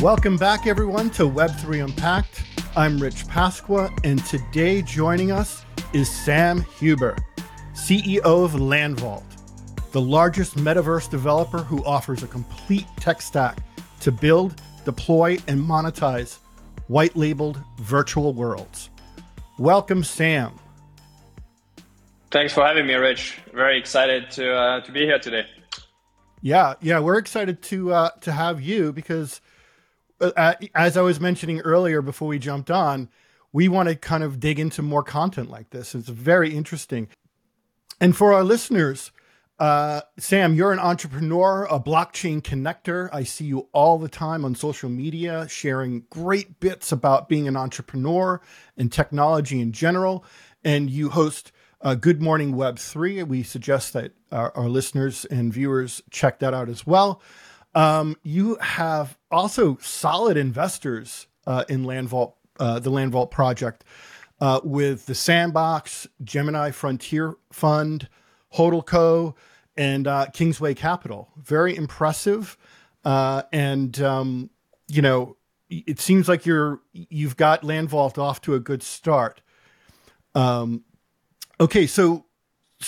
Welcome back, everyone, to Web3 Unpacked. I'm Rich Pasqua, and today joining us is Sam Huber, CEO of LandVault, the largest metaverse developer who offers a complete tech stack to build, deploy, and monetize white labeled virtual worlds. Welcome, Sam. Thanks for having me, Rich. Very excited to uh, to be here today. Yeah, yeah, we're excited to uh, to have you because uh, uh, as I was mentioning earlier before we jumped on, we want to kind of dig into more content like this. It's very interesting. And for our listeners, uh, Sam, you're an entrepreneur, a blockchain connector. I see you all the time on social media sharing great bits about being an entrepreneur and technology in general. And you host uh, Good Morning Web 3. We suggest that our, our listeners and viewers check that out as well. Um, you have also solid investors uh, in LandVault, uh, the LandVault project, uh, with the Sandbox, Gemini Frontier Fund, Hodelco, and uh, Kingsway Capital. Very impressive, uh, and um, you know it seems like you're you've got LandVault off to a good start. Um, okay, so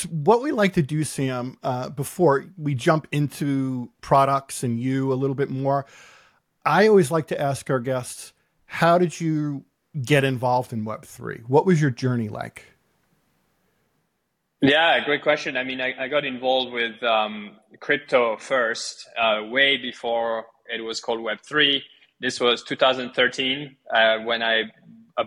what we like to do, Sam, uh, before we jump into products and you a little bit more, I always like to ask our guests, how did you get involved in Web3? What was your journey like? Yeah, great question. I mean, I, I got involved with um, crypto first, uh, way before it was called Web3. This was 2013 uh, when I,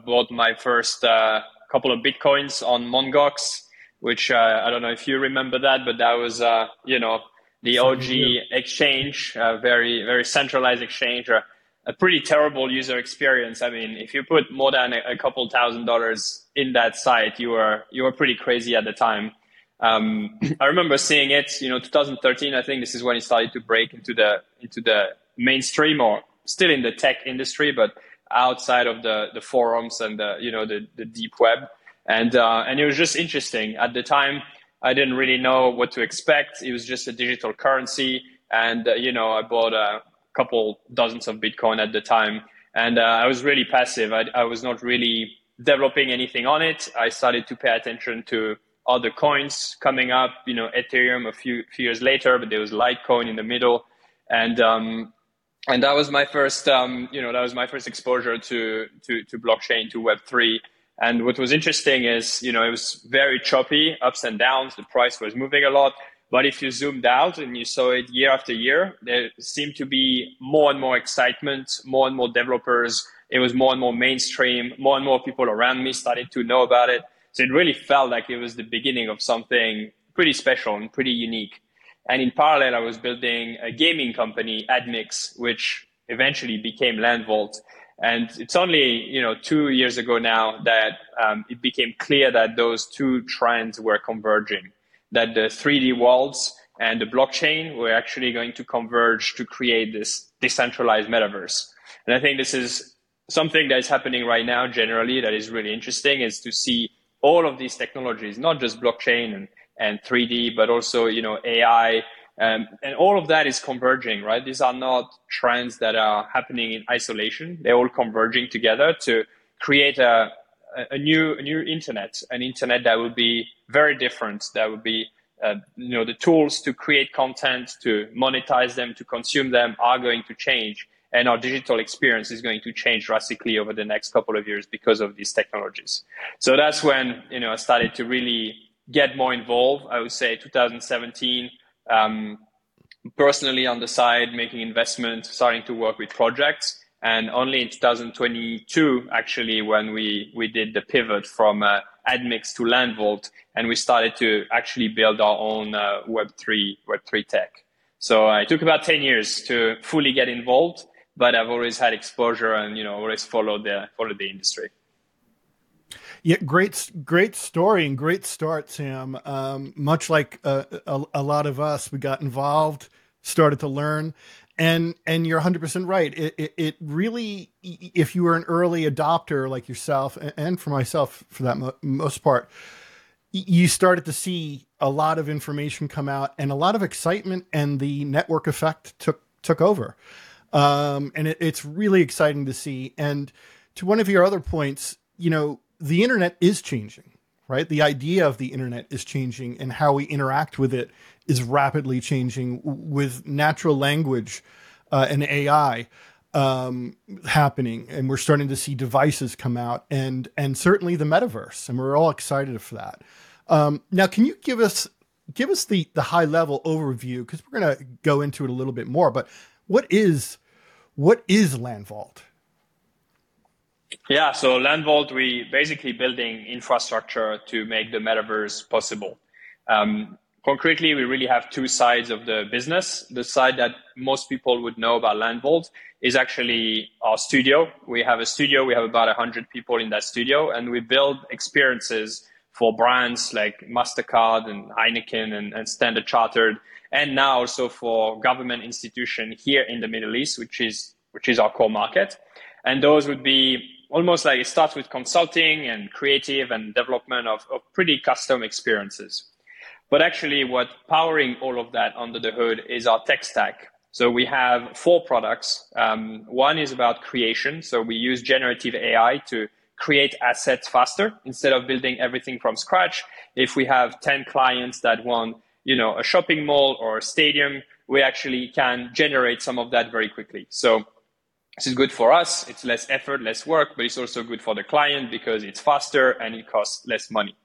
bought my first uh, couple of Bitcoins on Mt. Gox which uh, I don't know if you remember that, but that was, uh, you know, the OG exchange, very, very centralized exchange, a, a pretty terrible user experience. I mean, if you put more than a, a, couple thousand dollars in that site, you were, you were pretty crazy at the time. Um, I remember seeing it, you know, 2013, I think this is when it started to break into the, into the mainstream or still in the tech industry, but outside of the, the forums and the, you know, the, the deep web and uh, and it was just interesting at the time. I didn't really know what to expect. It was just a digital currency, and uh, you know, I bought a couple dozens of Bitcoin at the time, and uh, I was really passive. I, I was not really developing anything on it. I started to pay attention to other coins coming up. You know, Ethereum a few, few years later, but there was Litecoin in the middle, and um, and that was my first, um, you know, that was my first exposure to to to blockchain, to Web three. And what was interesting is, you know, it was very choppy, ups and downs. The price was moving a lot. But if you zoomed out and you saw it year after year, there seemed to be more and more excitement, more and more developers. It was more and more mainstream. More and more people around me started to know about it. So it really felt like it was the beginning of something pretty special and pretty unique. And in parallel, I was building a gaming company, Admix, which eventually became LandVault. And it's only you know two years ago now that um, it became clear that those two trends were converging. That the 3D worlds and the blockchain were actually going to converge to create this decentralized metaverse. And I think this is something that is happening right now generally that is really interesting is to see all of these technologies, not just blockchain and, and 3D, but also you know AI um, and all of that is converging, right? These are not trends that are happening in isolation. They're all converging together to create a, a new, a new internet, an internet that will be very different. That will be, uh, you know, the tools to create content, to monetize them, to consume them are going to change. And our digital experience is going to change drastically over the next couple of years because of these technologies. So that's when, you know, I started to really get more involved. I would say 2017, um, personally on the side, making investments, starting to work with projects. And only in 2022, actually, when we, we did the pivot from uh, Admix to LandVault, and we started to actually build our own uh, Web3 Web3 tech. So uh, it took about 10 years to fully get involved, but I've always had exposure and you know always followed the followed the industry. Yeah, great, great story and great start, Sam. Um, much like uh, a, a, lot of us, we got involved, started to learn, and and you're 100 percent right. It, it, it really, if you were an early adopter like yourself, and for myself for that mo- most part, you started to see a lot of information come out and a lot of excitement, and the network effect took took over. Um, and it, it's really exciting to see. And to one of your other points, you know, the internet is changing, right? The idea of the internet is changing and how we interact with it is rapidly changing with natural language uh, and AI um, happening, and we're starting to see devices come out, and and certainly the metaverse, and we're all excited for that. Um, now, can you give us give us the the high level overview because we're going to go into it a little bit more, but what is what is Land Vault? Yeah, so Land Vault, we basically building infrastructure to make the metaverse possible. Um, concretely, we really have two sides of the business. The side that most people would know about Land Vault is actually our studio. We have a studio. We have about 100 people in that studio, and we build experiences for brands like MasterCard and Heineken and, and Standard Chartered, and now also for government institution here in the Middle East, which is which is our core market. And those would be almost like it starts with consulting and creative and development of, of pretty custom experiences. But actually, what powering all of that under the hood is our tech stack. So we have four products. Um, one is about creation. So we use generative AI to create assets faster instead of building everything from scratch. If we have 10 clients that want, you know, a shopping mall or a stadium, we actually can generate some of that very quickly. So this is good for us. It's less effort, less work, but it's also good for the client because it's faster and it costs less money.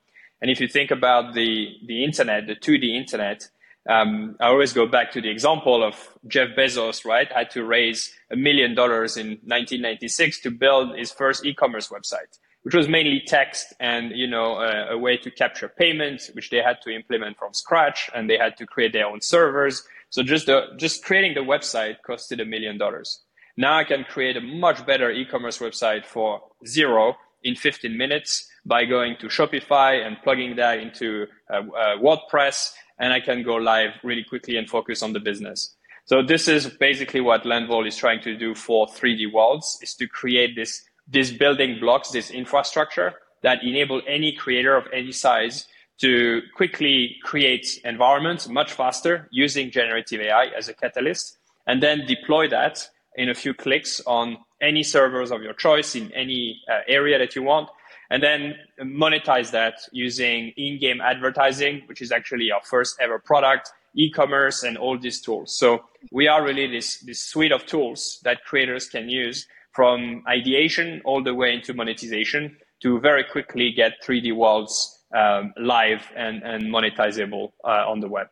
And if you think about the, the internet, the 2D internet, um, I always go back to the example of Jeff Bezos, right? Had to raise a million dollars in 1996 to build his first e-commerce website, which was mainly text and, you know, a, a way to capture payments, which they had to implement from scratch and they had to create their own servers. So just the, just creating the website costed a million dollars. Now I can create a much better e-commerce website for zero in 15 minutes by going to Shopify and plugging that into uh, uh, WordPress, and I can go live really quickly and focus on the business. So this is basically what Land Vault is trying to do for 3D worlds: is to create this these building blocks, this infrastructure that enable any creator of any size to quickly create environments much faster using generative AI as a catalyst, and then deploy that in a few clicks on any servers of your choice in any uh, area that you want and then monetize that using in-game advertising which is actually our first ever product e-commerce and all these tools. So we are really this this suite of tools that creators can use from ideation all the way into monetization to very quickly get 3d worlds um, live and, and monetizable uh, on the web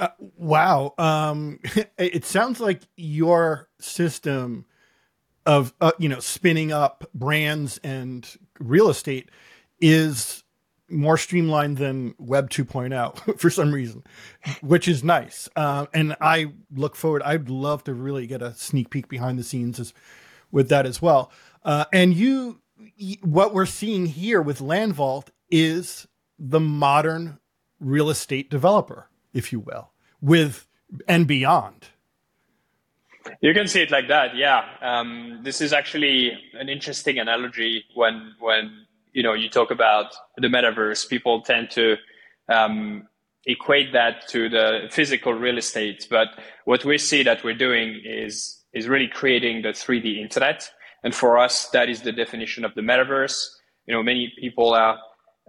uh, wow. Um, it sounds like your system of uh, you know spinning up brands and real estate is more streamlined than Web 2.0 for some reason, which is nice. Uh, and I look forward. I'd love to really get a sneak peek behind the scenes as, with that as well. Uh, and you, what we're seeing here with Land Vault is the modern real estate developer if you will, with and beyond. You can see it like that, yeah. Um, this is actually an interesting analogy when when you know you talk about the metaverse. People tend to um, equate that to the physical real estate, but what we see that we're doing is is really creating the 3D internet. And for us, that is the definition of the metaverse. You know, many people are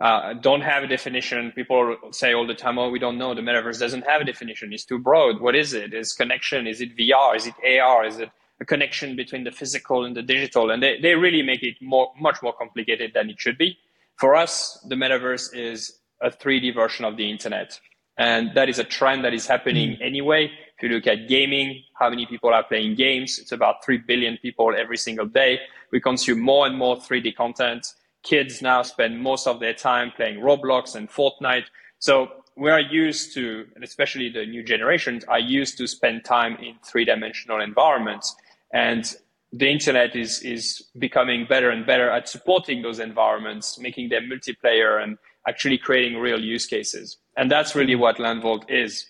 uh, don't have a definition. People say all the time, "Oh, we don't know. The metaverse doesn't have a definition. It's too broad. What is it? Is connection? Is it VR? Is it AR? Is it a connection between the physical and the digital?" And they, they really make it more much more complicated than it should be. For us, the metaverse is a 3D version of the internet, and that is a trend that is happening mm. anyway. If you look at gaming, how many people are playing games? It's about three billion people every single day. We consume more and more 3D content kids now spend most of their time playing Roblox and Fortnite. So we are used to, and especially the new generations are used to spend time in three dimensional environments. And the internet is, is becoming better and better at supporting those environments, making them multiplayer and actually creating real use cases. And that's really what Land Vault is.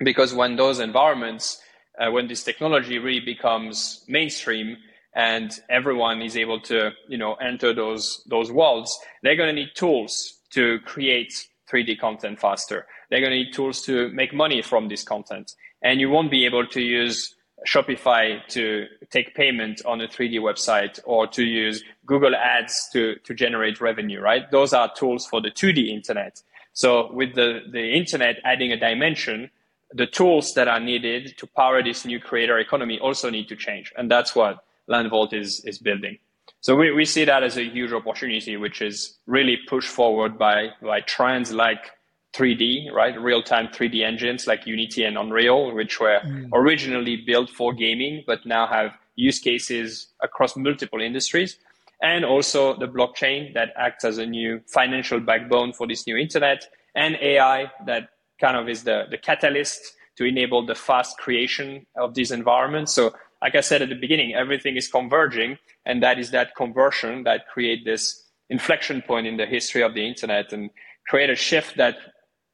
Because when those environments, uh, when this technology really becomes mainstream, and everyone is able to you know enter those those worlds they're going to need tools to create 3d content faster they're going to need tools to make money from this content and you won't be able to use Shopify to take payment on a 3D website or to use Google Ads to, to generate revenue, right? Those are tools for the 2D internet. So with the, the internet adding a dimension, the tools that are needed to power this new creator economy also need to change. And that's what LandVault is, is building. So we, we see that as a huge opportunity, which is really pushed forward by, by trends like 3D, right? Real time 3D engines like Unity and Unreal, which were mm. originally built for gaming, but now have use cases across multiple industries. And also the blockchain that acts as a new financial backbone for this new internet, and AI that kind of is the, the catalyst to enable the fast creation of these environments. So, like I said at the beginning, everything is converging, and that is that conversion that create this inflection point in the history of the internet and create a shift that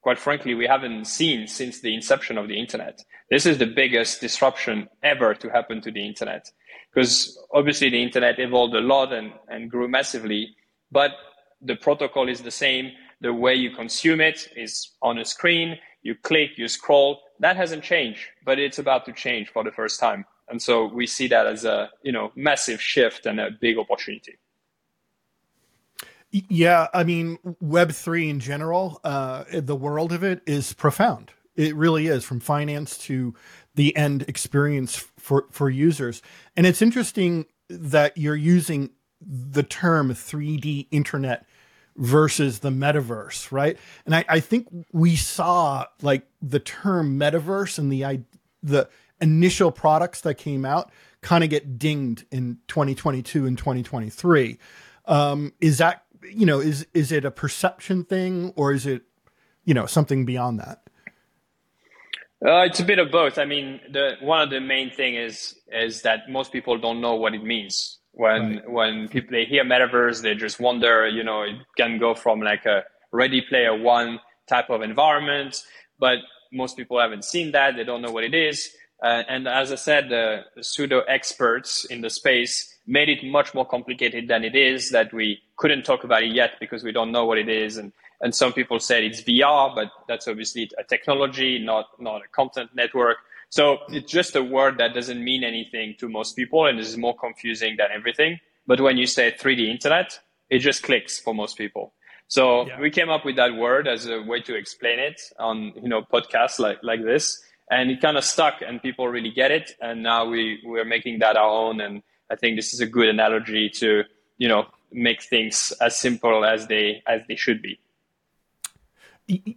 quite frankly, we haven't seen since the inception of the internet. This is the biggest disruption ever to happen to the internet. Because obviously the internet evolved a lot and, and grew massively, but the protocol is the same. The way you consume it is on a screen. You click, you scroll. That hasn't changed, but it's about to change for the first time. And so we see that as a, you know, massive shift and a big opportunity. Yeah, I mean, Web three in general, uh, the world of it is profound. It really is, from finance to the end experience for for users. And it's interesting that you're using the term 3D internet versus the metaverse, right? And I, I think we saw like the term metaverse and the the initial products that came out kind of get dinged in 2022 and 2023. Um, is that you know, is is it a perception thing or is it, you know, something beyond that? Uh, it's a bit of both. I mean, the one of the main thing is is that most people don't know what it means. When right. when people they hear metaverse, they just wonder. You know, it can go from like a Ready Player One type of environment, but most people haven't seen that. They don't know what it is. Uh, and as I said, the, the pseudo experts in the space made it much more complicated than it is. That we couldn't talk about it yet because we don't know what it is. And, and some people said it's VR, but that's obviously a technology, not, not a content network. So it's just a word that doesn't mean anything to most people and is more confusing than everything. But when you say 3D internet, it just clicks for most people. So yeah. we came up with that word as a way to explain it on, you know, podcasts like, like this. And it kind of stuck and people really get it. And now we, we're making that our own. And I think this is a good analogy to, you know, make things as simple as they as they should be.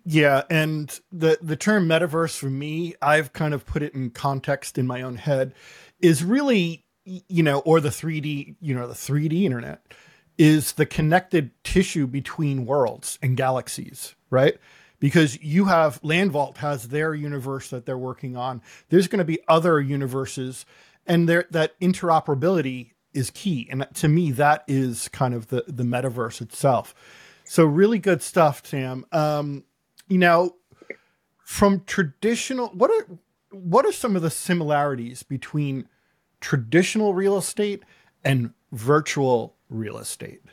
Yeah, and the the term metaverse for me, I've kind of put it in context in my own head, is really you know, or the 3D, you know, the 3D internet is the connected tissue between worlds and galaxies, right? Because you have LandVault has their universe that they're working on. There's going to be other universes, and there that interoperability is key. And to me, that is kind of the, the metaverse itself. So really good stuff, Sam. Um, you know, from traditional, what are, what are some of the similarities between traditional real estate and virtual real estate?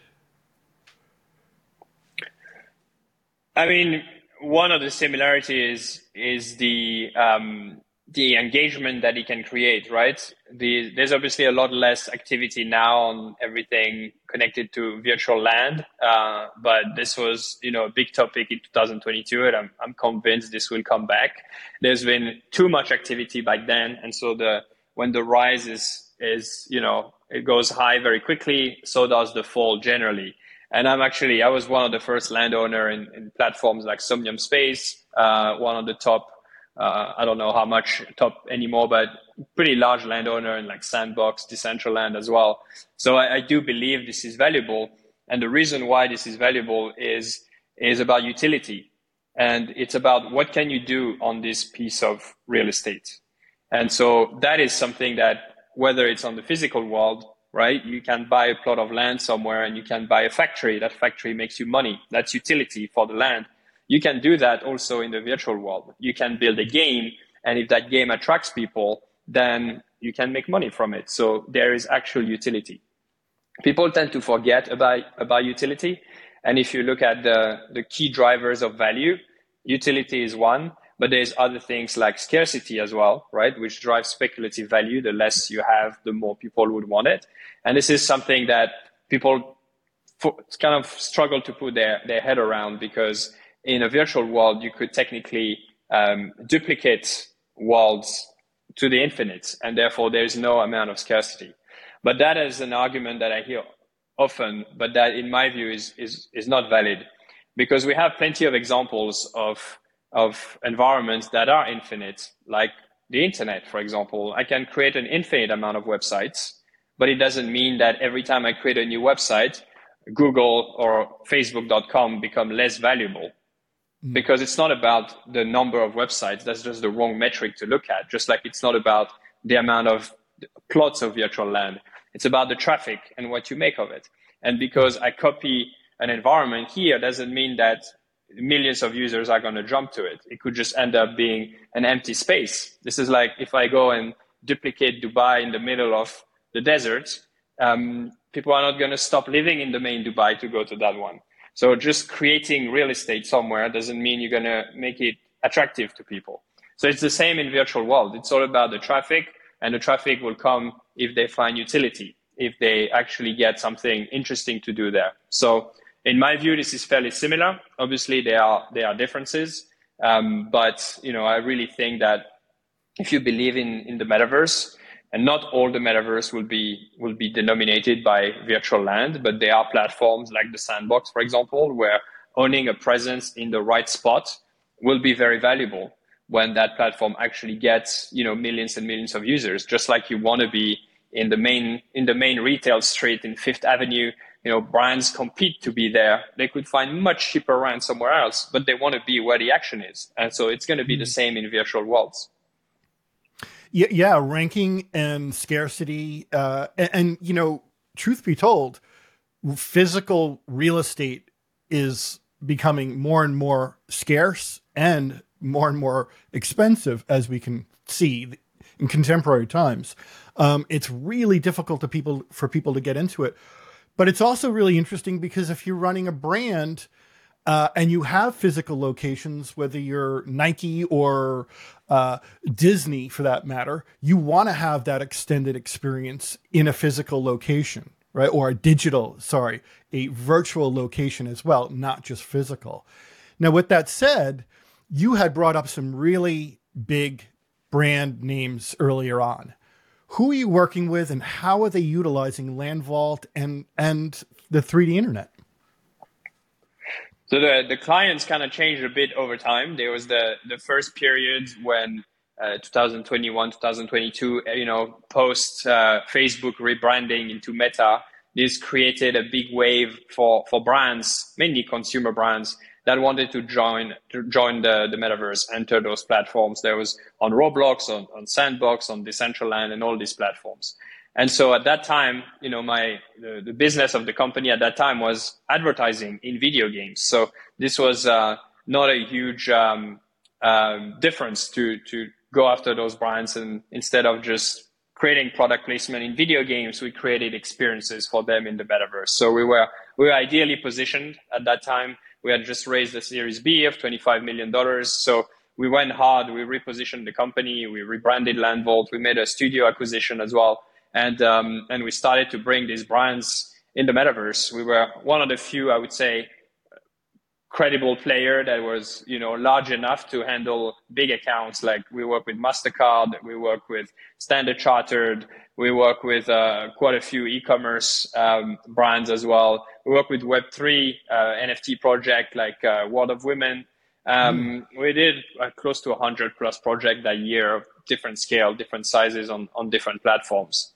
I mean, one of the similarities is the um, the engagement that it can create, right? The, there's obviously a lot less activity now on everything connected to virtual land, uh, but this was, you know, a big topic in 2022, and I'm, I'm convinced this will come back. There's been too much activity back then, and so the when the rise is is you know it goes high very quickly, so does the fall generally. And I'm actually I was one of the first landowner in, in platforms like Somnium Space, uh, one of the top uh, I don't know how much top anymore, but pretty large landowner in like Sandbox, Decentraland as well. So I, I, do believe this is valuable. And the reason why this is valuable is, is about utility. And it's about what can you do on this piece of real estate. And so that is something that whether it's on the physical world, right? You can buy a plot of land somewhere and you can buy a factory. That factory makes you money. That's utility for the land you can do that also in the virtual world. You can build a game, and if that game attracts people, then you can make money from it. So there is actual utility. People tend to forget about, about utility. And if you look at the, the key drivers of value, utility is one. But there's other things like scarcity as well, right? Which drives speculative value. The less you have, the more people would want it. And this is something that people kind of struggle to put their, their head around because in a virtual world, you could technically um, duplicate worlds to the infinite, and therefore there's no amount of scarcity. But that is an argument that I hear often, but that in my view is, is, is not valid because we have plenty of examples of, of environments that are infinite, like the internet, for example. I can create an infinite amount of websites, but it doesn't mean that every time I create a new website, Google or Facebook.com become less valuable mm. because it's not about the number of websites. That's just the wrong metric to look at. Just like it's not about the amount of plots of virtual land. It's about the traffic and what you make of it. And because I copy an environment here doesn't mean that millions of users are going to jump to it. It could just end up being an empty space. This is like if I go and duplicate Dubai in the middle of the desert, um, people are not going to stop living in the main Dubai to go to that one. So just creating real estate somewhere doesn't mean you're going to make it attractive to people. So it's the same in virtual world. It's all about the traffic and the traffic will come if they find utility, if they actually get something interesting to do there. So in my view, this is fairly similar. Obviously, there are there are differences, um, but you know, I really think that if you believe in in the metaverse, and not all the metaverse will be will be denominated by virtual land, but there are platforms like the Sandbox, for example, where owning a presence in the right spot will be very valuable when that platform actually gets you know millions and millions of users. Just like you want to be in the main in the main retail street in Fifth Avenue, you know brands compete to be there. They could find much cheaper rent somewhere else, but they want to be where the action is, and so it's going to be the mm-hmm. same in virtual worlds. Yeah, yeah, ranking and scarcity, uh, and, and you know, truth be told, physical real estate is becoming more and more scarce and more and more expensive as we can see in contemporary times. Um, it's really difficult to people for people to get into it, but it's also really interesting because if you're running a brand uh, and you have physical locations, whether you're Nike or uh, Disney for that matter, you want to have that extended experience in a physical location, right? Or a digital, sorry, a virtual location as well, not just physical. Now, with that said, you had brought up some really big brand names earlier on. Who are you working with and how are they utilizing Land Vault and, and the 3D internet? So the, the clients kind of changed a bit over time. There was the, the first period when uh, 2021, 2022, uh, you know, post uh, Facebook rebranding into Meta, this created a big wave for, for brands, mainly consumer brands, that wanted to join to join the, the metaverse, enter those platforms. There was on Roblox, on, on Sandbox, on Decentraland, and all these platforms. And so at that time, you know, my the, the, business of the company at that time was advertising in video games. So this was uh, not a huge um, um, difference to to go after those brands, and instead of just creating product placement in video games, we created experiences for them in the metaverse. So we were we were ideally positioned at that time. We had just raised a Series B of twenty five million dollars. So we went hard. We repositioned the company. We rebranded Land Vault. We made a studio acquisition as well and um, and we started to bring these brands in the metaverse. We were one of the few, I would say, credible player that was you know large enough to handle big accounts. Like we work with Mastercard, we work with Standard Chartered, we work with uh, quite a few e-commerce um, brands as well. We work with Web three uh, NFT project like uh, World of Women. Um, mm. We did uh, close to 100 plus project that year, of different scale, different sizes on, on different platforms.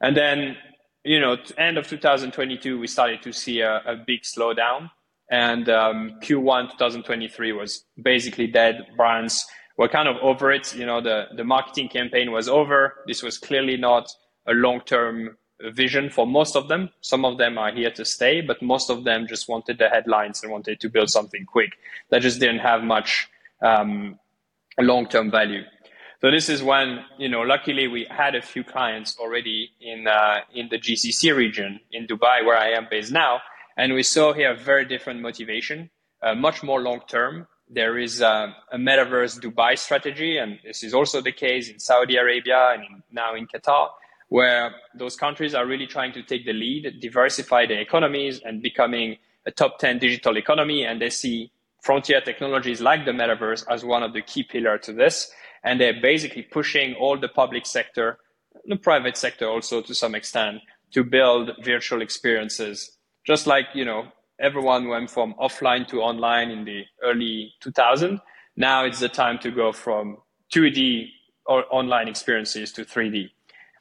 And then, you know, end of 2022, we started to see a, a big slowdown. And um, Q1 2023 was basically dead. Brands were kind of over it. You know, the, the marketing campaign was over. This was clearly not a long term vision for most of them. Some of them are here to stay, but most of them just wanted the headlines and wanted to build something quick that just didn't have much um, long term value. So this is when, you know, luckily we had a few clients already in, uh, in the GCC region in Dubai, where I am based now. And we saw here a very different motivation, uh, much more long term. there is a, a, metaverse Dubai strategy, and this is also the case in Saudi Arabia and now in Qatar, where those countries are really trying to take the lead, diversify their economies, and becoming a top 10 digital economy. And they see frontier technologies like the metaverse as one of the key pillars to this. And they're basically pushing all the public sector, the private sector also to some extent, to build virtual experiences. Just like, you know, everyone went from offline to online in the early 2000. Now it's the time to go from 2D or online experiences to 3D.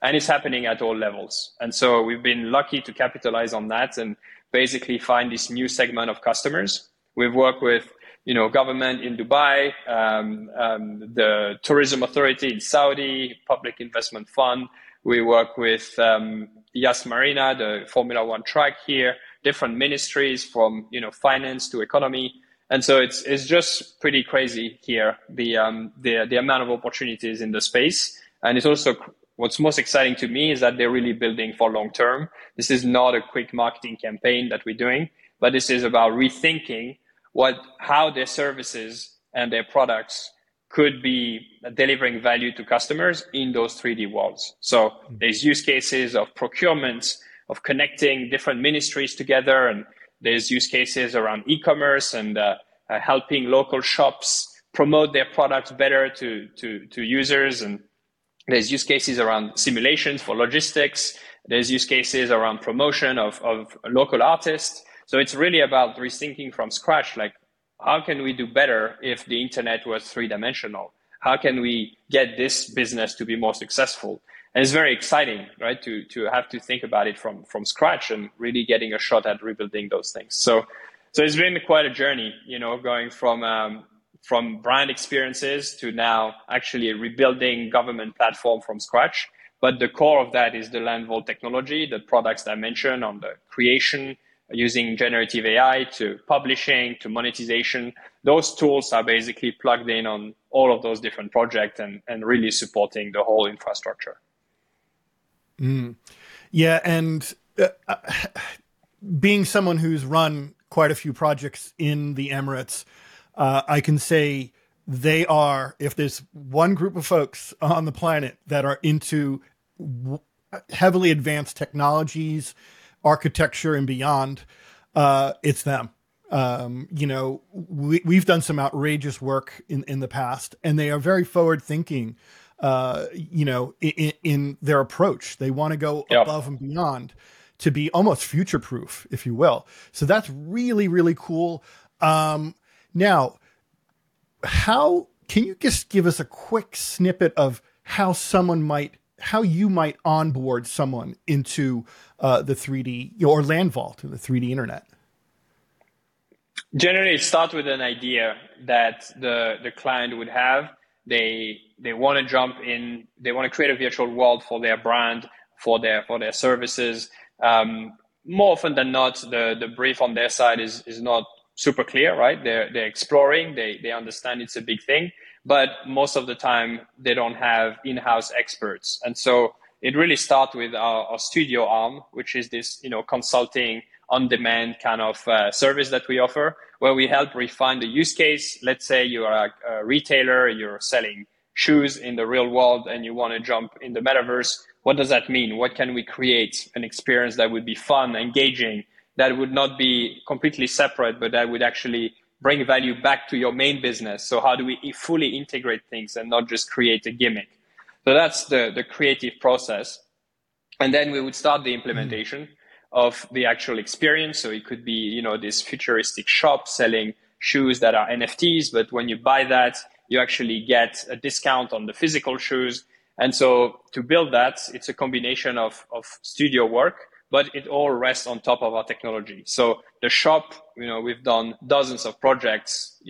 And it's happening at all levels. And so we've been lucky to capitalize on that and basically find this new segment of customers. We've worked with you know, government in Dubai, um, um, the tourism authority in Saudi, public investment fund. We work with um, Yas Marina, the Formula One track here, different ministries from you know finance to economy, and so it's it's just pretty crazy here the um, the the amount of opportunities in the space, and it's also what's most exciting to me is that they're really building for long term. This is not a quick marketing campaign that we're doing, but this is about rethinking what how their services and their products could be delivering value to customers in those 3D worlds. So there's use cases of procurement, of connecting different ministries together, and there's use cases around e-commerce and uh, uh, helping local shops promote their products better to, to, to users. And there's use cases around simulations for logistics. There's use cases around promotion of, of local artists. So it's really about rethinking from scratch, like how can we do better if the internet was three dimensional? How can we get this business to be more successful? And it's very exciting, right? To to have to think about it from from scratch and really getting a shot at rebuilding those things. So so it's been quite a journey, you know, going from um, from brand experiences to now actually rebuilding government platform from scratch. But the core of that is the Landvault technology, the products I mentioned on the creation, using generative AI to publishing to monetization. Those tools are basically plugged in on all of those different projects and, and really supporting the whole infrastructure. Mm. Yeah. And uh, uh, being someone who's run quite a few projects in the Emirates, uh, I can say they are, if there's one group of folks on the planet that are into heavily advanced technologies, architecture and beyond, uh, it's them. Um, you know, we, we've done some outrageous work in, in the past, and they are very forward thinking. Uh, you know, in, in, their approach, they want to go yep. above and beyond to be almost future proof, if you will. So that's really, really cool. Um, now, how can you just give us a quick snippet of how someone might how you might onboard someone into uh, the 3D or land vault in the 3D internet? Generally, it starts with an idea that the, the client would have. They they want to jump in. They want to create a virtual world for their brand, for their for their services. Um, more often than not, the the brief on their side is is not super clear, right? They're they're exploring. They they understand it's a big thing, but most of the time they don't have in-house experts and so it really starts with our, our, studio arm which is this you know consulting on demand kind of uh, service that we offer where we help refine the use case let's say you are a, a retailer you're selling shoes in the real world and you want to jump in the metaverse what does that mean what can we create an experience that would be fun engaging that would not be completely separate but that would actually bring value back to your main business. So how do we fully integrate things and not just create a gimmick? So that's the, the creative process. And then we would start the implementation mm. of the actual experience. So it could be, you know, this futuristic shop selling shoes that are NFTs, but when you buy that, you actually get a discount on the physical shoes. And so to build that, it's a combination of, of studio work but it all rests on top of our technology. So the shop, you know, we've done dozens of projects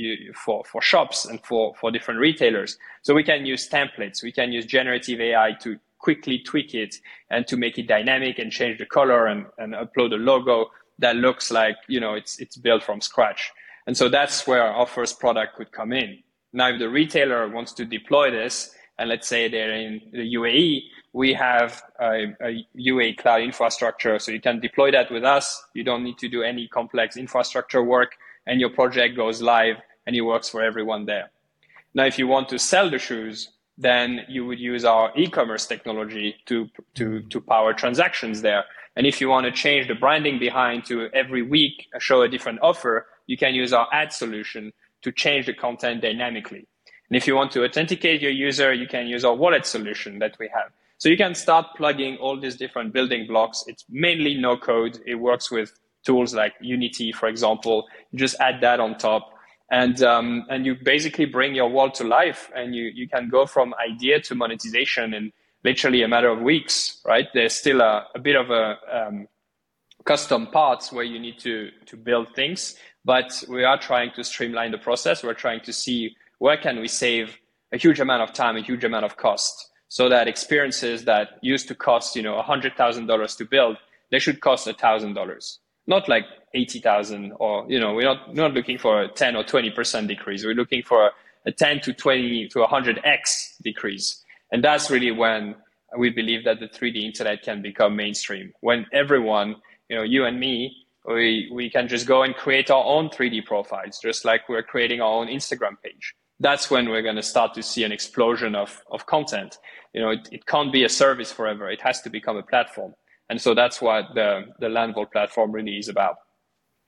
for, for shops and for, for different retailers. So we can use templates. We can use generative AI to quickly tweak it and to make it dynamic and change the color and, and upload a logo that looks like, you know, it's, it's built from scratch. And so that's where our first product could come in. Now, if the retailer wants to deploy this, and let's say they're in the UAE, we have a, a UA cloud infrastructure. So you can deploy that with us. You don't need to do any complex infrastructure work and your project goes live and it works for everyone there. Now, if you want to sell the shoes, then you would use our e-commerce technology to, to, to power transactions there. And if you want to change the branding behind to every week show a different offer, you can use our ad solution to change the content dynamically. And if you want to authenticate your user, you can use our wallet solution that we have. So you can start plugging all these different building blocks. It's mainly no code. It works with tools like Unity, for example. You just add that on top. And, um, and you basically bring your world to life and you, you can go from idea to monetization in literally a matter of weeks, right? There's still a, a bit of a um, custom parts where you need to, to build things, but we are trying to streamline the process. We're trying to see where can we save a huge amount of time, a huge amount of cost so that experiences that used to cost, you know, $100,000 to build, they should cost $1,000 not like 80,000 or, you know, we're not, we're not looking for a 10 or 20% decrease. We're looking for a 10 to 20 to 100x decrease. And that's really when we believe that the 3D internet can become mainstream. When everyone, you know, you and me, we, we can just go and create our own 3D profiles, just like we're creating our own Instagram page. That's when we're going to start to see an explosion of, of content. You know, it, it can't be a service forever. It has to become a platform. And so that's what the, the LandVault platform really is about.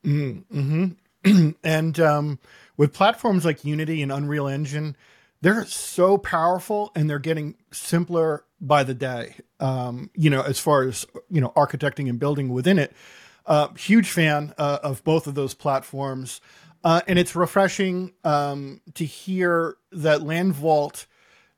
Mm-hmm. and um, with platforms like Unity and Unreal Engine, they're so powerful and they're getting simpler by the day. Um, you know, as far as you know, architecting and building within it. Uh, huge fan uh, of both of those platforms, uh, and it's refreshing um, to hear that LandVault.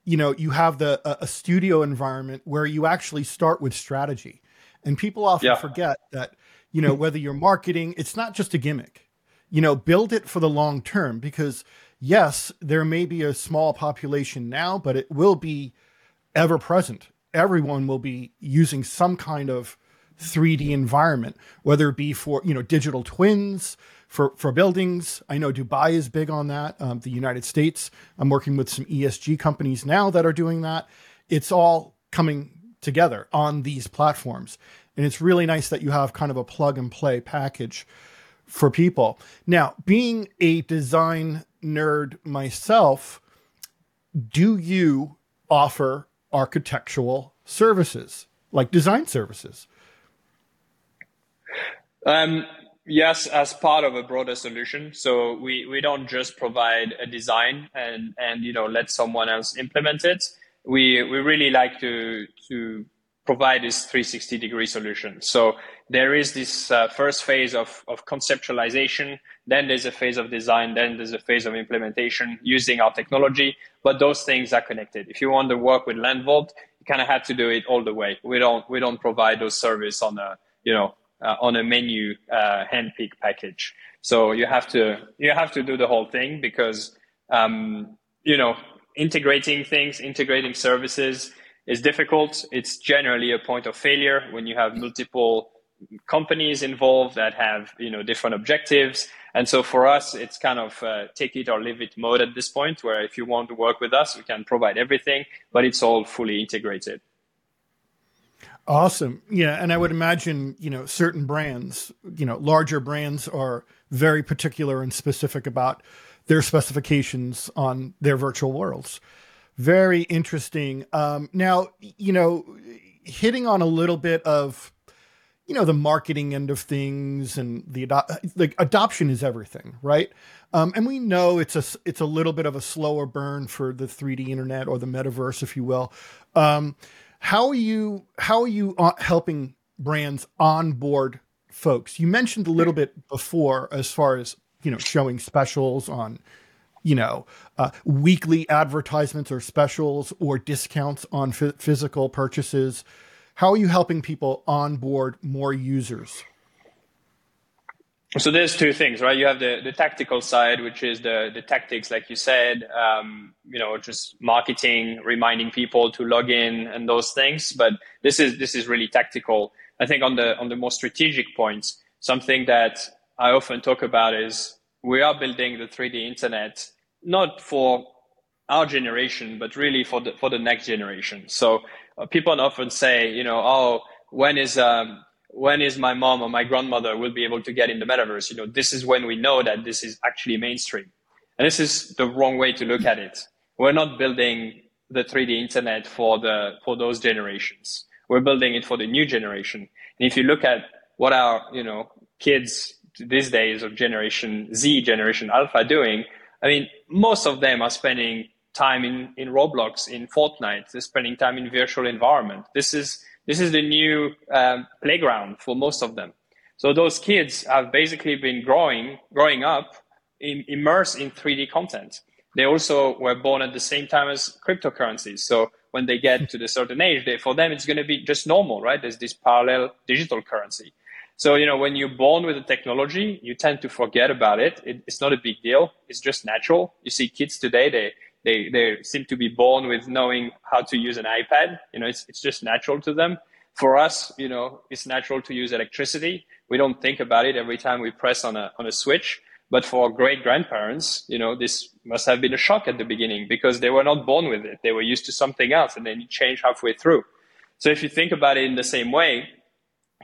You know, you have the a, a studio environment where you actually start with strategy. And people often yeah. forget that, you know, whether you're marketing, it's not just a gimmick. You know, build it for the long term because yes, there may be a small population now, but it will be ever present. Everyone will be using some kind of 3D environment, whether it be for, you know, digital twins, for, for buildings. I know Dubai is big on that. Um, the United States, I'm working with some ESG companies now that are doing that. It's all coming together on these platforms. And it's really nice that you have kind of a plug and play package for people. Now, being a design nerd myself, do you offer architectural services like design services? Um, yes, as part of a broader solution. So we, we don't just provide a design and, and you know let someone else implement it we we really like to to provide this 360 degree solution. So there is this uh, first phase of, of conceptualization, then there's a phase of design, then there's a phase of implementation using our technology. But those things are connected. If you want to work with LandVault, you kind of have to do it all the way. We don't we don't provide those service on a you know uh, on a menu uh, handpick package. So you have to you have to do the whole thing because um, you know integrating things, integrating services is difficult. It's generally a point of failure when you have multiple companies involved that have you know different objectives. And so for us, it's kind of uh, take it or leave it mode at this point, where if you want to work with us, we can provide everything, but it's all fully integrated. Awesome. Yeah. And I would imagine, you know, certain brands, you know, larger brands are very particular and specific about their specifications on their virtual worlds. Very interesting. Um, now, you know, hitting on a little bit of, you know, the marketing end of things and the ado- like adoption is everything, right? Um, and we know it's a it's a little bit of a slower burn for the 3D internet or the metaverse, if you will. Um, how are you how are you uh, helping brands onboard folks? You mentioned a little bit before as far as you know, showing specials on, you know, uh, weekly advertisements or specials or discounts on f- physical purchases. How are you helping people onboard more users? So there's two things, right? You have the, the tactical side, which is the, the tactics, like you said, um, you know, just marketing, reminding people to log in and those things. But this is, this is really tactical. I think on the, on the more strategic points, something that I often talk about is we are building the 3D internet not for our generation, but really for the for the next generation. So uh, people often say, you know, oh, when is um, when is my mom or my grandmother will be able to get in the metaverse? You know, this is when we know that this is actually mainstream. And this is the wrong way to look at it. We're not building the 3D internet for the for those generations. We're building it for the new generation. And if you look at what our you know kids these days of generation Z, generation Alpha doing, I mean, most of them are spending time in, in Roblox, in Fortnite. They're spending time in virtual environment. This is this is the new um, playground for most of them. So those kids have basically been growing growing up in, immersed in 3D content. They also were born at the same time as cryptocurrencies. So when they get to the certain age, they, for them it's going to be just normal, right? There's this parallel digital currency. So you know when you're born with the technology, you tend to forget about it. it. It's not a big deal. It's just natural. You see kids today, they they they seem to be born with knowing how to use an iPad. You know, it's it's just natural to them. For us, you know, it's natural to use electricity. We don't think about it every time we press on a on a switch. But for great grandparents, you know, this must have been a shock at the beginning because they were not born with it. They were used to something else and then you change halfway through. So if you think about it in the same way,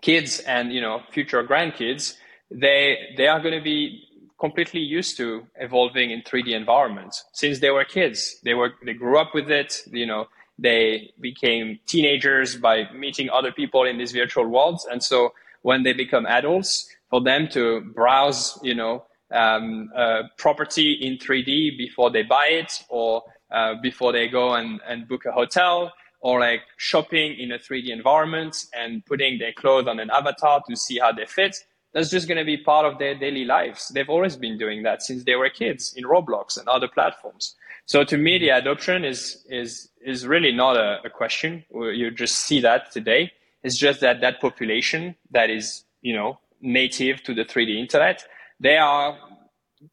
kids and, you know, future grandkids, they, they are going to be completely used to evolving in 3D environments since they were kids. They were they grew up with it. You know, they became teenagers by meeting other people in these virtual worlds, and so when they become adults, for them to browse, you know, um, property in 3D before they buy it or uh, before they go and, and book a hotel or like shopping in a 3D environment and putting their clothes on an avatar to see how they fit that's just going to be part of their daily lives. They've always been doing that since they were kids in Roblox and other platforms. So to me, the adoption is is is really not a, a question. You just see that today. It's just that that population that is you know native to the 3D internet, they are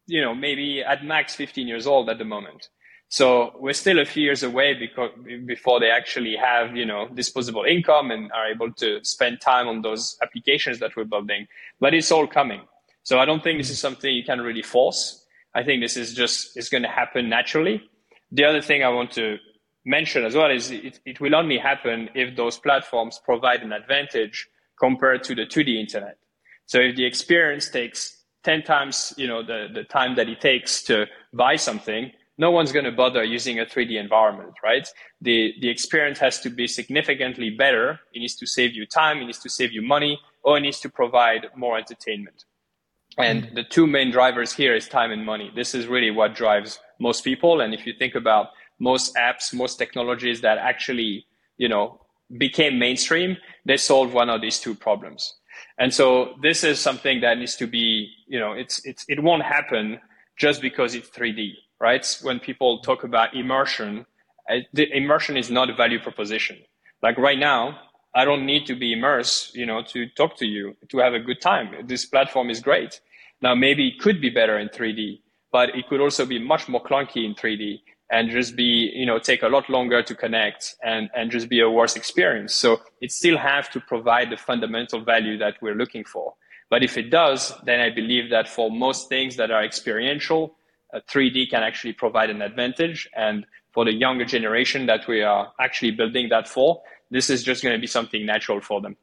you know maybe at max 15 years old at the moment. So we're still a few years away because, before they actually have, you know, disposable income and are able to spend time on those applications that we're building. But it's all coming. So I don't think this is mm-hmm. something you can really force. I think this is just, it's going to happen naturally. The other thing I want to mention as well is it, it will only happen if those platforms provide an advantage compared to the 2D internet. So if the experience takes 10 times, you know, the, the time that it takes to buy something, no one's going to bother using a 3D environment, right? The, the experience has to be significantly better. It needs to save you time, it needs to save you money, or it needs to provide more entertainment. And mm. the two main drivers here is time and money. This is really what drives most people. And if you think about most apps, most technologies that actually, you know, became mainstream, they solve one of these two problems. And so this is something that needs to be, you know, it's, it's, it won't happen just because it's 3D right? When people talk about immersion, the immersion is not a value proposition. Like right now, I don't need to be immersed, you know, to talk to you, to have a good time. This platform is great. Now, maybe it could be better in 3D, but it could also be much more clunky in 3D and just be, you know, take a lot longer to connect and, and just be a worse experience. So it still have to provide the fundamental value that we're looking for. But if it does, then I believe that for most things that are experiential, 3D can actually provide an advantage. And for the younger generation that we are actually building that for, this is just going to be something natural for them.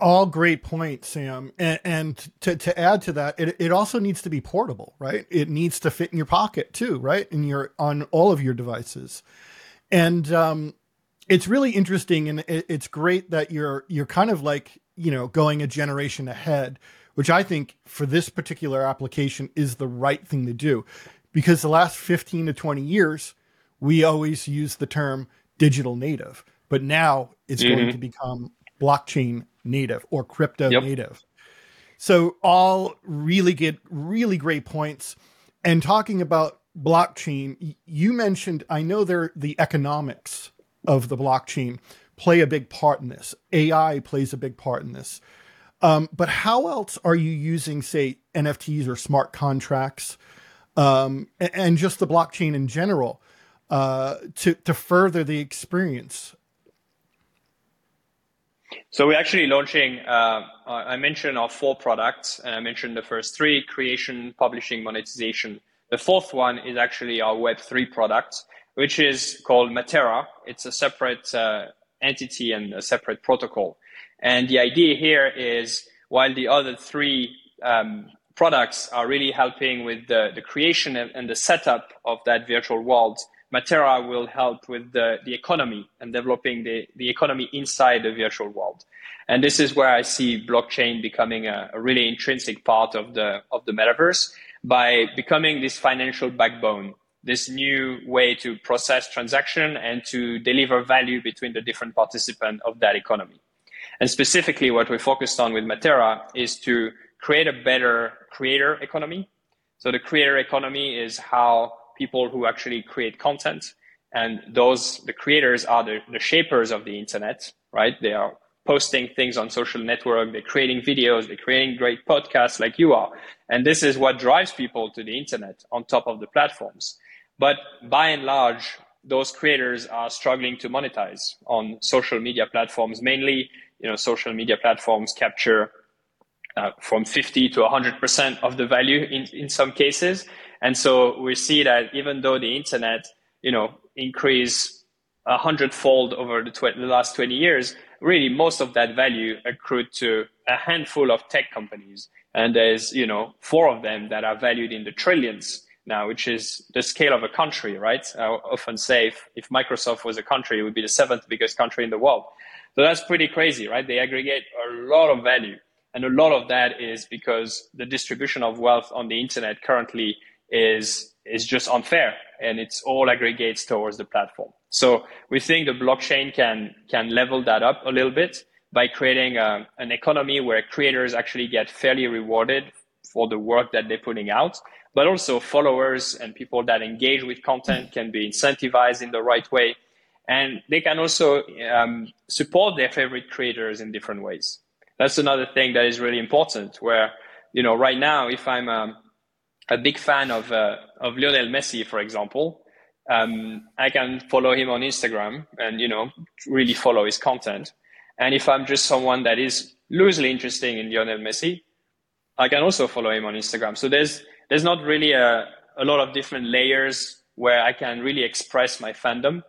All great points, Sam. And, and, to, to add to that, it, it also needs to be portable, right? It needs to fit in your pocket too, right? And your on all of your devices. And um, it's really interesting, and it, it's great that you're you're kind of like you know going a generation ahead which I think for this particular application is the right thing to do. Because the last 15 to 20 years, we always use the term digital native, but now it's mm-hmm. going to become blockchain native or crypto yep. native. So, all really get really great points. And talking about blockchain, you mentioned, I know there the economics of the blockchain play a big part in this. AI plays a big part in this. Um, but how else are you using, say, NFTs or smart contracts, um, and, and, just the blockchain in general, uh, to to further the experience? So we're actually launching. Uh, I mentioned our four products, and I mentioned the first three: creation, publishing, monetization. The fourth one is actually our Web three product, which is called Matera. It's a separate uh, entity and a separate protocol. And the idea here is while the other three um, products are really helping with the, the creation and the setup of that virtual world. Matera will help with the, the economy and developing the, the economy inside the virtual world. And this is where I see blockchain becoming a, a really intrinsic part of the, of the metaverse by becoming this financial backbone, this new way to process transaction and to deliver value between the different participants of that economy. And specifically, what we focused on with Matera is to create a better creator economy. So the creator economy is how people who actually create content and those, the creators are the, the shapers of the internet, right? They are posting things on social network, they're creating videos, they're creating great podcasts like you are. And this is what drives people to the internet on top of the platforms. But by and large, those creators are struggling to monetize on social media platforms. Mainly, you know, social media platforms capture uh, from 50 to 100% of the value in, in some cases. And so we see that even though the internet, you know, increased a hundredfold over the, tw- the last 20 years, really most of that value accrued to a handful of tech companies. And there's, you know, four of them that are valued in the trillions now, which is the scale of a country, right? I often say if, if Microsoft was a country, it would be the seventh biggest country in the world. So that's pretty crazy, right? They aggregate a lot of value. And a lot of that is because the distribution of wealth on the internet currently is, is just unfair and it's all aggregates towards the platform. So we think the blockchain can, can level that up a little bit by creating a, an economy where creators actually get fairly rewarded for the work that they're putting out, but also followers and people that engage with content can be incentivized in the right way. And they can also um, support their favorite creators in different ways. That's another thing that is really important where, you know, right now, if I'm um, a big fan of, uh, of Lionel Messi, for example, um, I can follow him on Instagram and, you know, really follow his content. And if I'm just someone that is loosely interested in Lionel Messi, I can also follow him on Instagram. So there's, there's not really a, a lot of different layers where I can really express my fandom.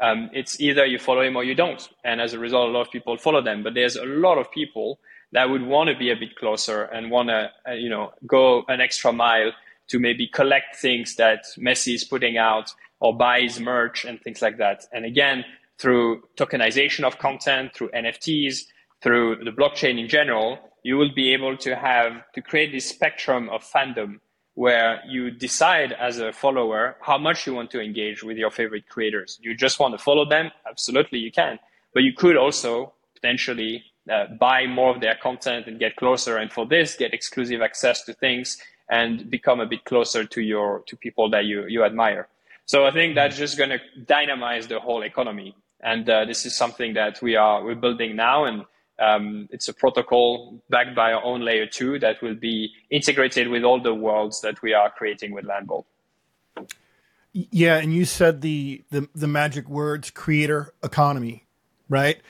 Um, it's either you follow him or you don't. And as a result, a lot of people follow them. But there's a lot of people that would want to be a bit closer and want to, uh, you know, go an extra mile to maybe collect things that Messi is putting out or buy his merch and things like that. And again, through tokenization of content, through NFTs, through the blockchain in general, you will be able to have to create this spectrum of fandom where you decide as a follower how much you want to engage with your favorite creators. You just want to follow them? Absolutely, you can. But you could also potentially uh, buy more of their content and get closer. And for this, get exclusive access to things and become a bit closer to your to people that you you admire. So I think that's just going to dynamize the whole economy. And uh, this is something that we are we're building now and um, it's a protocol backed by our own layer two that will be integrated with all the worlds that we are creating with Landvault. Yeah, and you said the the, the magic words creator economy, right?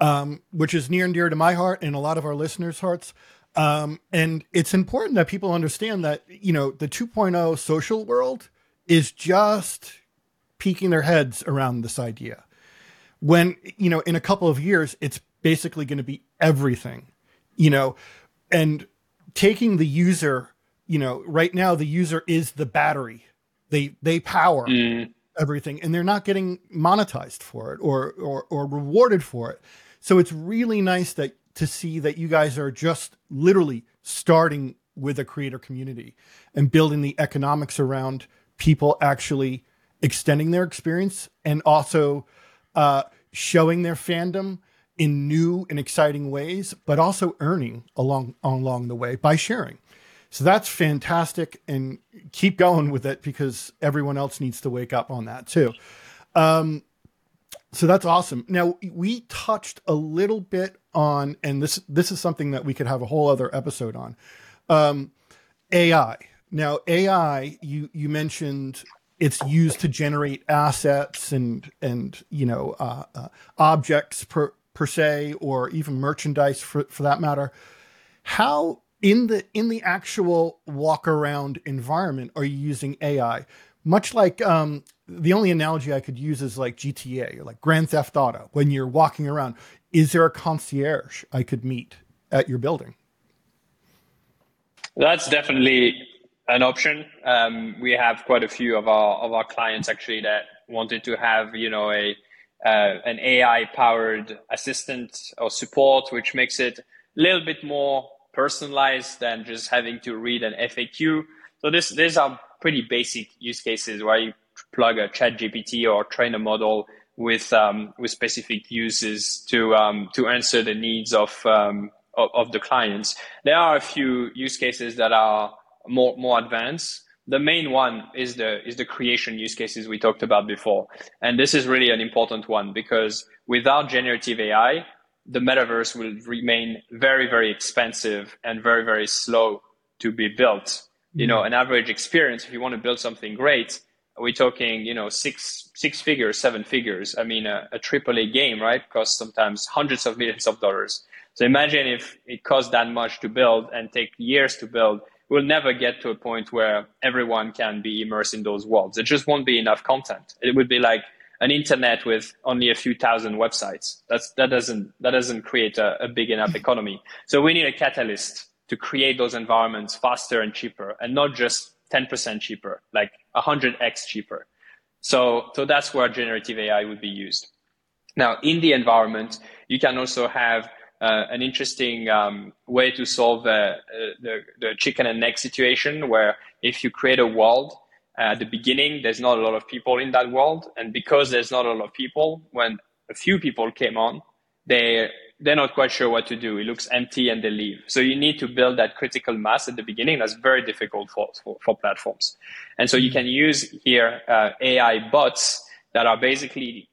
Um, which is near and dear to my heart and a lot of our listeners' hearts. Um, and it's important that people understand that, you know, the 2.0 social world is just peeking their heads around this idea. When, you know, in a couple of years, it's basically going to be everything, you know, and taking the user, you know, right now the user is the battery. They they power mm. everything and they're not getting monetized for it or or or rewarded for it. So it's really nice that to see that you guys are just literally starting with a creator community and building the economics around people actually extending their experience and also uh, showing their fandom in new and exciting ways, but also earning along along the way by sharing. So that's fantastic, and keep going with it because everyone else needs to wake up on that too. Um, so that's awesome. Now we touched a little bit on, and this this is something that we could have a whole other episode on. Um, AI. Now AI, you you mentioned it's used to generate assets and and you know uh, uh, objects per per se, or even merchandise for, for that matter. How in the in the actual walk around environment are you using AI? Much like um, the only analogy I could use is like GTA or like Grand Theft Auto. When you're walking around, is there a concierge I could meet at your building? That's definitely an option. Um, we have quite a few of our of our clients actually that wanted to have you know a uh, an AI powered assistant or support, which makes it a little bit more personalized than just having to read an FAQ. So this these are pretty basic use cases where you plug a chat GPT or train a model with um, with specific uses to um, to answer the needs of, um, of, of the clients. There are a few use cases that are more more advanced. The main one is the is the creation use cases we talked about before, and this is really an important one because without generative AI, the metaverse will remain very very expensive and very very slow to be built. You know, mm. an average experience if you want to build something great, we're talking you know six six figures, seven figures. I mean, a, triple a AAA game, right, costs sometimes hundreds of millions of dollars. So imagine if it costs that much to build and take years to build we'll never get to a point where everyone can be immersed in those worlds. It just won't be enough content. It would be like an internet with only a few thousand websites. That's, that doesn't, that doesn't create a, a big enough economy. So we need a catalyst to create those environments faster and cheaper and not just 10% cheaper, like 100x cheaper. So, so that's where generative AI would be used. Now, in the environment, you can also have uh, an interesting um, way to solve uh, the, the chicken and egg situation where if you create a world uh, at the beginning, there's not a lot of people in that world. And because there's not a lot of people, when a few people came on, they, they're not quite sure what to do. It looks empty and they leave. So you need to build that critical mass at the beginning. That's very difficult for, for, for platforms. And so you can use here uh, AI bots that are basically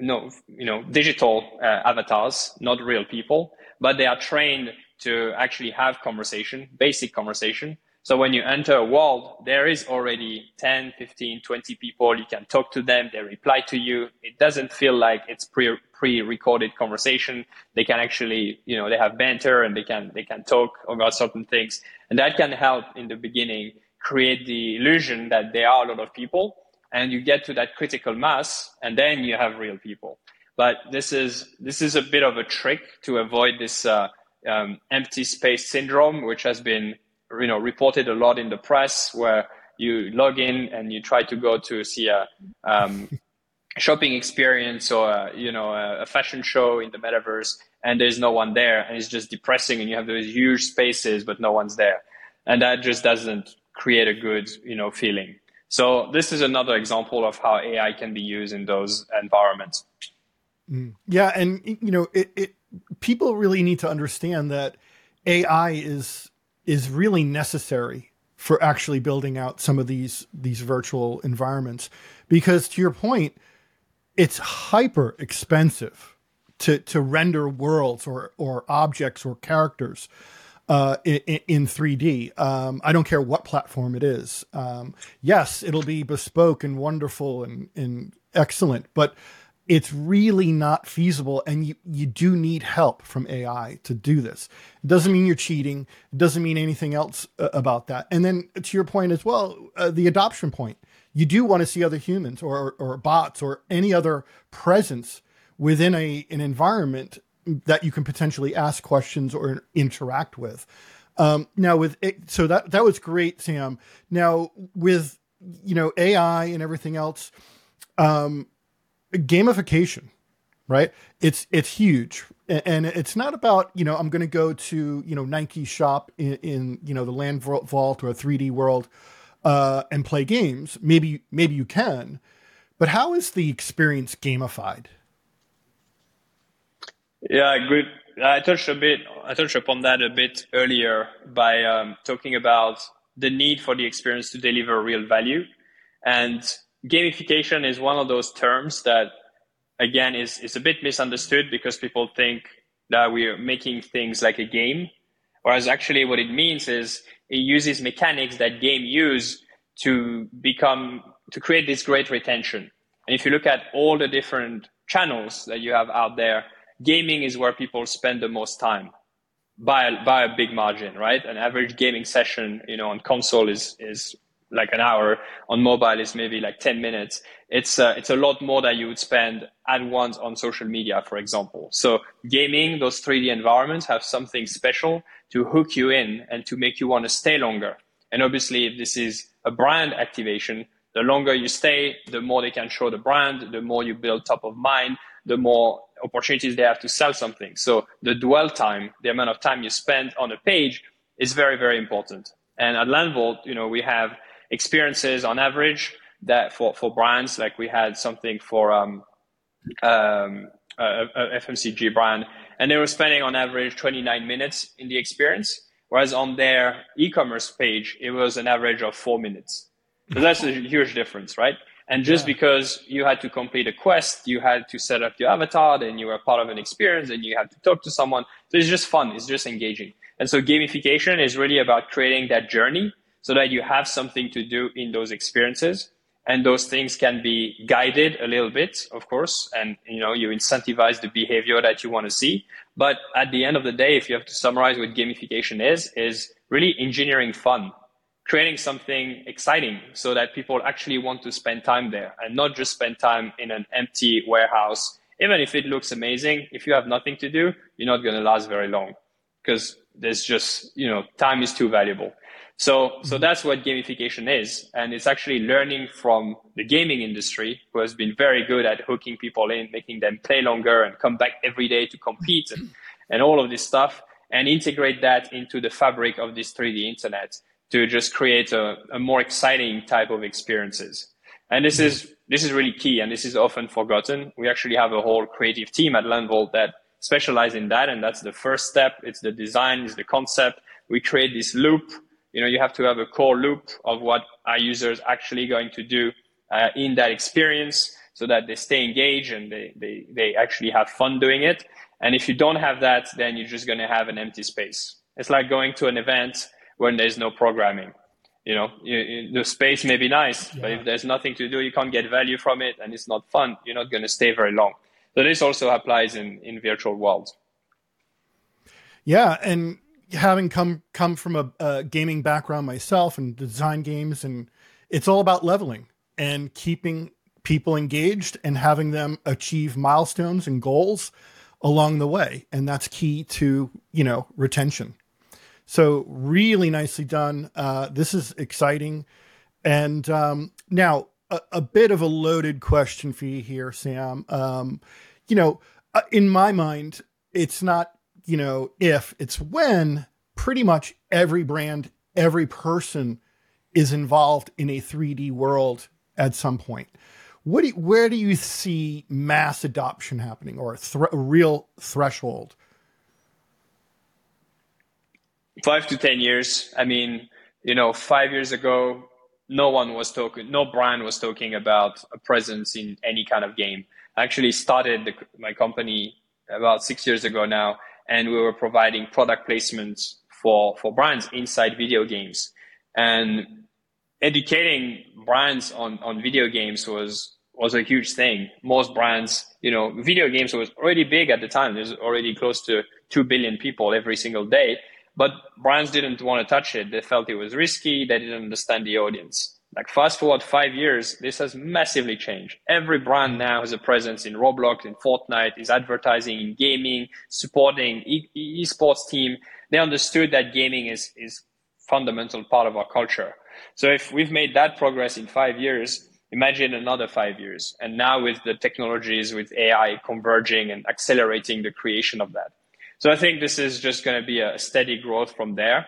no, you know, digital uh, avatars, not real people, but they are trained to actually have conversation, basic conversation. So when you enter a world, there is already 10, 15, 20 people. You can talk to them. They reply to you. It doesn't feel like it's pre, pre-recorded conversation. They can actually, you know, they have banter and they can, they can talk about certain things. And that can help in the beginning create the illusion that there are a lot of people and you get to that critical mass and then you have real people. But this is this is a bit of a trick to avoid this uh, um, empty space syndrome which has been you know reported a lot in the press where you log in and you try to go to see a um, shopping experience or a, you know a fashion show in the metaverse and there's no one there and it's just depressing and you have those huge spaces but no one's there. And that just doesn't create a good you know feeling so this is another example of how AI can be used in those environments. Mm. Yeah, and you know, it, it people really need to understand that AI is is really necessary for actually building out some of these these virtual environments because to your point it's hyper expensive to to render worlds or or objects or characters uh, in, in 3D. Um, I don't care what platform it is. Um, yes, it'll be bespoke and wonderful and, and excellent, but it's really not feasible. And you, you do need help from AI to do this. It doesn't mean you're cheating. It doesn't mean anything else uh, about that. And then to your point as well, uh, the adoption point, you do want to see other humans or, or bots or any other presence within a, an environment that you can potentially ask questions or interact with. Um, now with it, so that that was great, Sam. Now with you know AI and everything else, um, gamification, right? It's it's huge, and it's not about you know I'm going to go to you know Nike shop in, in you know the Land Vault or a 3D world uh, and play games. Maybe maybe you can, but how is the experience gamified? Yeah, good. I touched a bit. I touched upon that a bit earlier by um, talking about the need for the experience to deliver real value, and gamification is one of those terms that, again, is is a bit misunderstood because people think that we are making things like a game, whereas actually what it means is it uses mechanics that game use to become to create this great retention. And if you look at all the different channels that you have out there gaming is where people spend the most time by by a big margin, right? An average gaming session, you know, on console is is like an hour. On mobile is maybe like 10 minutes. It's, uh, it's a lot more that you would spend at once on social media, for example. So gaming, those 3D environments have something special to hook you in and to make you want to stay longer. And obviously, if this is a brand activation, the longer you stay, the more they can show the brand, the more you build top of mind, the more opportunities they have to sell something. So the dwell time, the amount of time you spend on a page is very, very important. And at Landvault, you know, we have experiences on average that for, for brands, like we had something for um, um, a, a FMCG brand, and they were spending on average 29 minutes in the experience, whereas on their e-commerce page, it was an average of four minutes. So that's a huge difference, right? And just yeah. because you had to complete a quest, you had to set up your avatar, then you were part of an experience, and you had to talk to someone. So it's just fun. It's just engaging. And so gamification is really about creating that journey so that you have something to do in those experiences. And those things can be guided a little bit, of course, and you know, you incentivize the behavior that you want to see. But at the end of the day, if you have to summarize what gamification is, is really engineering fun creating something exciting so that people actually want to spend time there and not just spend time in an empty warehouse. Even if it looks amazing, if you have nothing to do, you're not going to last very long because there's just, you know, time is too valuable. So, so mm-hmm. that's what gamification is. And it's actually learning from the gaming industry who has been very good at hooking people in, making them play longer and come back every day to compete and, and all of this stuff and integrate that into the fabric of this 3D internet to just create a, a more exciting type of experiences. And this is this is really key, and this is often forgotten. We actually have a whole creative team at Landvault that specialize in that, and that's the first step. It's the design, it's the concept. We create this loop. You know, you have to have a core loop of what our users actually going to do uh, in that experience, so that they stay engaged and they, they they actually have fun doing it. And if you don't have that, then you're just going to have an empty space. It's like going to an event when there's no programming. You know, you, you, the space may be nice, yeah. but if there's nothing to do, you can't get value from it, and it's not fun. You're not going to stay very long. So this also applies in in virtual worlds. Yeah, and having come come from a, a gaming background myself and design games, and it's all about leveling and keeping people engaged and having them achieve milestones and goals along the way, and that's key to you know retention. So really nicely done. Uh, this is exciting. And um, now a, a, bit of a loaded question for you here, Sam. Um, you know, uh, in my mind, it's not you know if it's when pretty much every brand, every person is involved in a 3D world at some point. What do you, where do you see mass adoption happening or a, a real threshold? Five to 10 years. I mean, you know, five years ago, no one was talking, no brand was talking about a presence in any kind of game. I actually started the, my company about six years ago now, and we were providing product placements for, for brands inside video games. And educating brands on, on video games was, was a huge thing. Most brands, you know, video games was already big at the time. There's already close to 2 billion people every single day. But brands didn't want to touch it. They felt it was risky. They didn't understand the audience. Like fast forward five years, this has massively changed. Every brand now has a presence in Roblox, in Fortnite, is advertising in gaming, supporting e- esports team. They understood that gaming is, is fundamental part of our culture. So if we've made that progress in five years, imagine another five years. And now with the technologies, with AI converging and accelerating the creation of that. So I think this is just going to be a steady growth from there.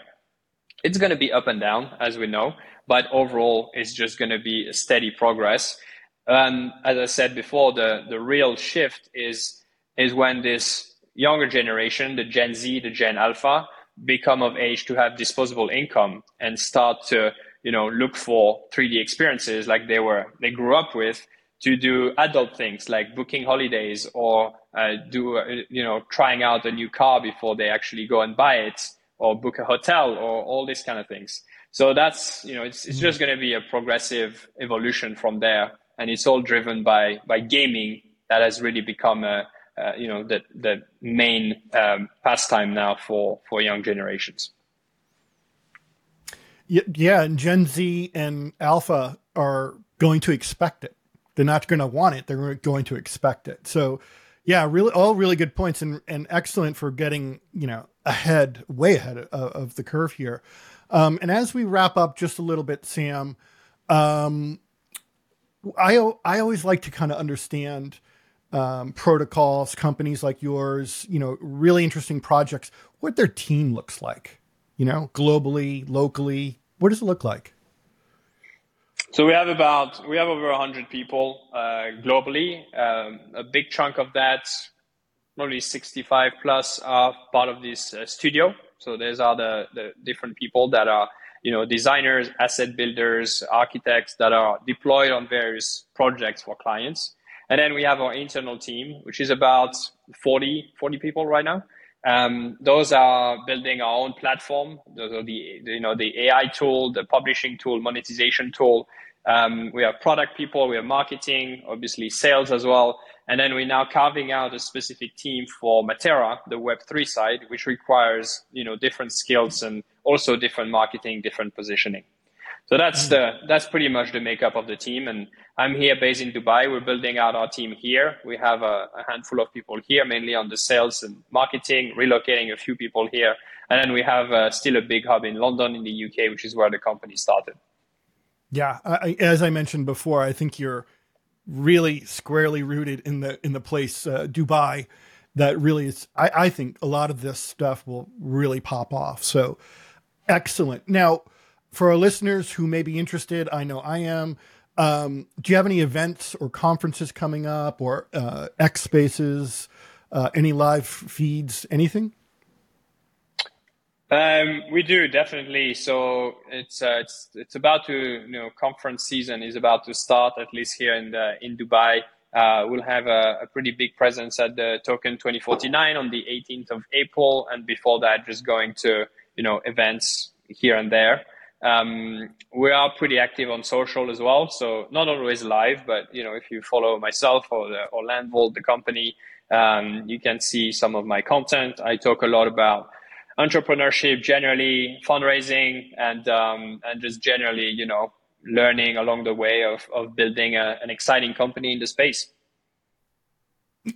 It's going to be up and down, as we know, but overall, it's just going to be a steady progress. And as I said before, the, the real shift is, is when this younger generation, the Gen Z, the Gen Alpha, become of age to have disposable income and start to, you know, look for 3D experiences like they were, they grew up with to do adult things like booking holidays or uh, do uh, you know trying out a new car before they actually go and buy it or book a hotel or all these kind of things. So that's you know it's, it's just going to be a progressive evolution from there. And it's all driven by by gaming that has really become a, uh, you know the the main um, pastime now for for young generations. Yeah, and Gen Z and Alpha are going to expect it. They're not going to want it. They're going to expect it. So, yeah, really, all really good points and, and excellent for getting you know ahead, way ahead of, of the curve here. Um, and as we wrap up just a little bit, Sam, um, I I always like to kind of understand um, protocols, companies like yours, you know, really interesting projects, what their team looks like, you know, globally, locally. What does it look like? So we have about we have over 100 people uh, globally. Um, a big chunk of that, probably 65 plus, are part of this uh, studio. So these are the, the different people that are you know designers, asset builders, architects that are deployed on various projects for clients. And then we have our internal team, which is about 40, 40 people right now. Um, those are building our own platform. Those are the, you know, the AI tool, the publishing tool, monetization tool. Um, we have product people, we have marketing, obviously sales as well. And then we're now carving out a specific team for Matera, the Web3 side, which requires, you know, different skills and also different marketing, different positioning. So that's the that's pretty much the makeup of the team. And I'm here based in Dubai. We're building out our team here. We have a, a, handful of people here, mainly on the sales and marketing, relocating a few people here, and then we have uh, still a big hub in London, in the UK, which is where the company started. Yeah, I, as I mentioned before, I think you're really squarely rooted in the in the place uh, Dubai. That really is. I, I think a lot of this stuff will really pop off. So excellent. Now for our listeners who may be interested, I know I am. Um, do you have any events or conferences coming up or uh, X Spaces, uh, any live feeds, anything? Um, we do definitely. So it's uh, it's it's about to you know conference season is about to start at least here in the in Dubai. Uh, we'll have a, a, pretty big presence at the Token 2049 on the 18th of April, and before that, just going to you know events here and there. Um, we are pretty active on social as well, so not always live, but you know, if you follow myself or the, or Landvault, the company, um, you can see some of my content. I talk a lot about entrepreneurship, generally fundraising, and um, and just generally, you know, learning along the way of of building a, an exciting company in the space.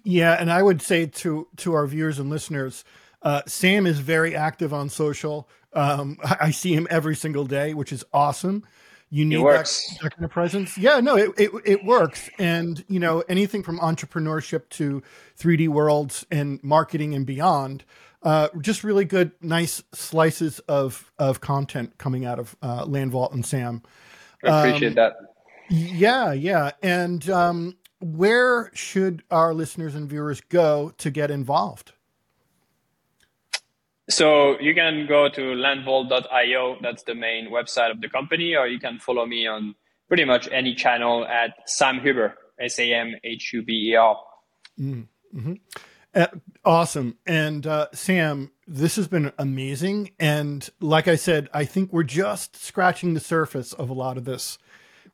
Yeah, and I would say to to our viewers and listeners, uh, Sam is very active on social. Um, I see him every single day, which is awesome. You need that, that, kind of presence. Yeah, no, it, it, it works. And, you know, anything from entrepreneurship to 3D worlds and marketing and beyond, uh, just really good, nice slices of, of content coming out of uh, Landvault and Sam. I appreciate um, that. Yeah, yeah. And um, where should our listeners and viewers go to get involved? So you can go to landvault.io. That's the main website of the company, or you can follow me on pretty much any channel at Sam Huber, S A M H U B E R. Mm-hmm. Uh, awesome. And uh, Sam, this has been amazing. And like I said, I think we're just scratching the surface of a lot of this.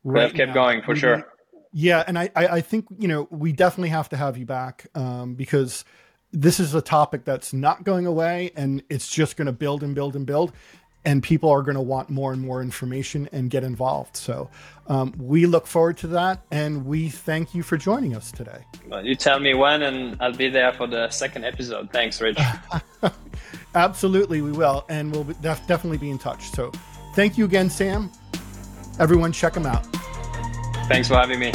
Right kept going for we, sure. Yeah, and I, I, I think you know we definitely have to have you back um, because this is a topic that's not going away and it's just going to build and build and build and people are going to want more and more information and get involved. So um, we look forward to that and we thank you for joining us today. Well, you tell me when and i'll be there for the second episode. Thanks rich. Absolutely we will and we'll def- definitely be in touch. So thank you again sam. Everyone check them out. Thanks for having me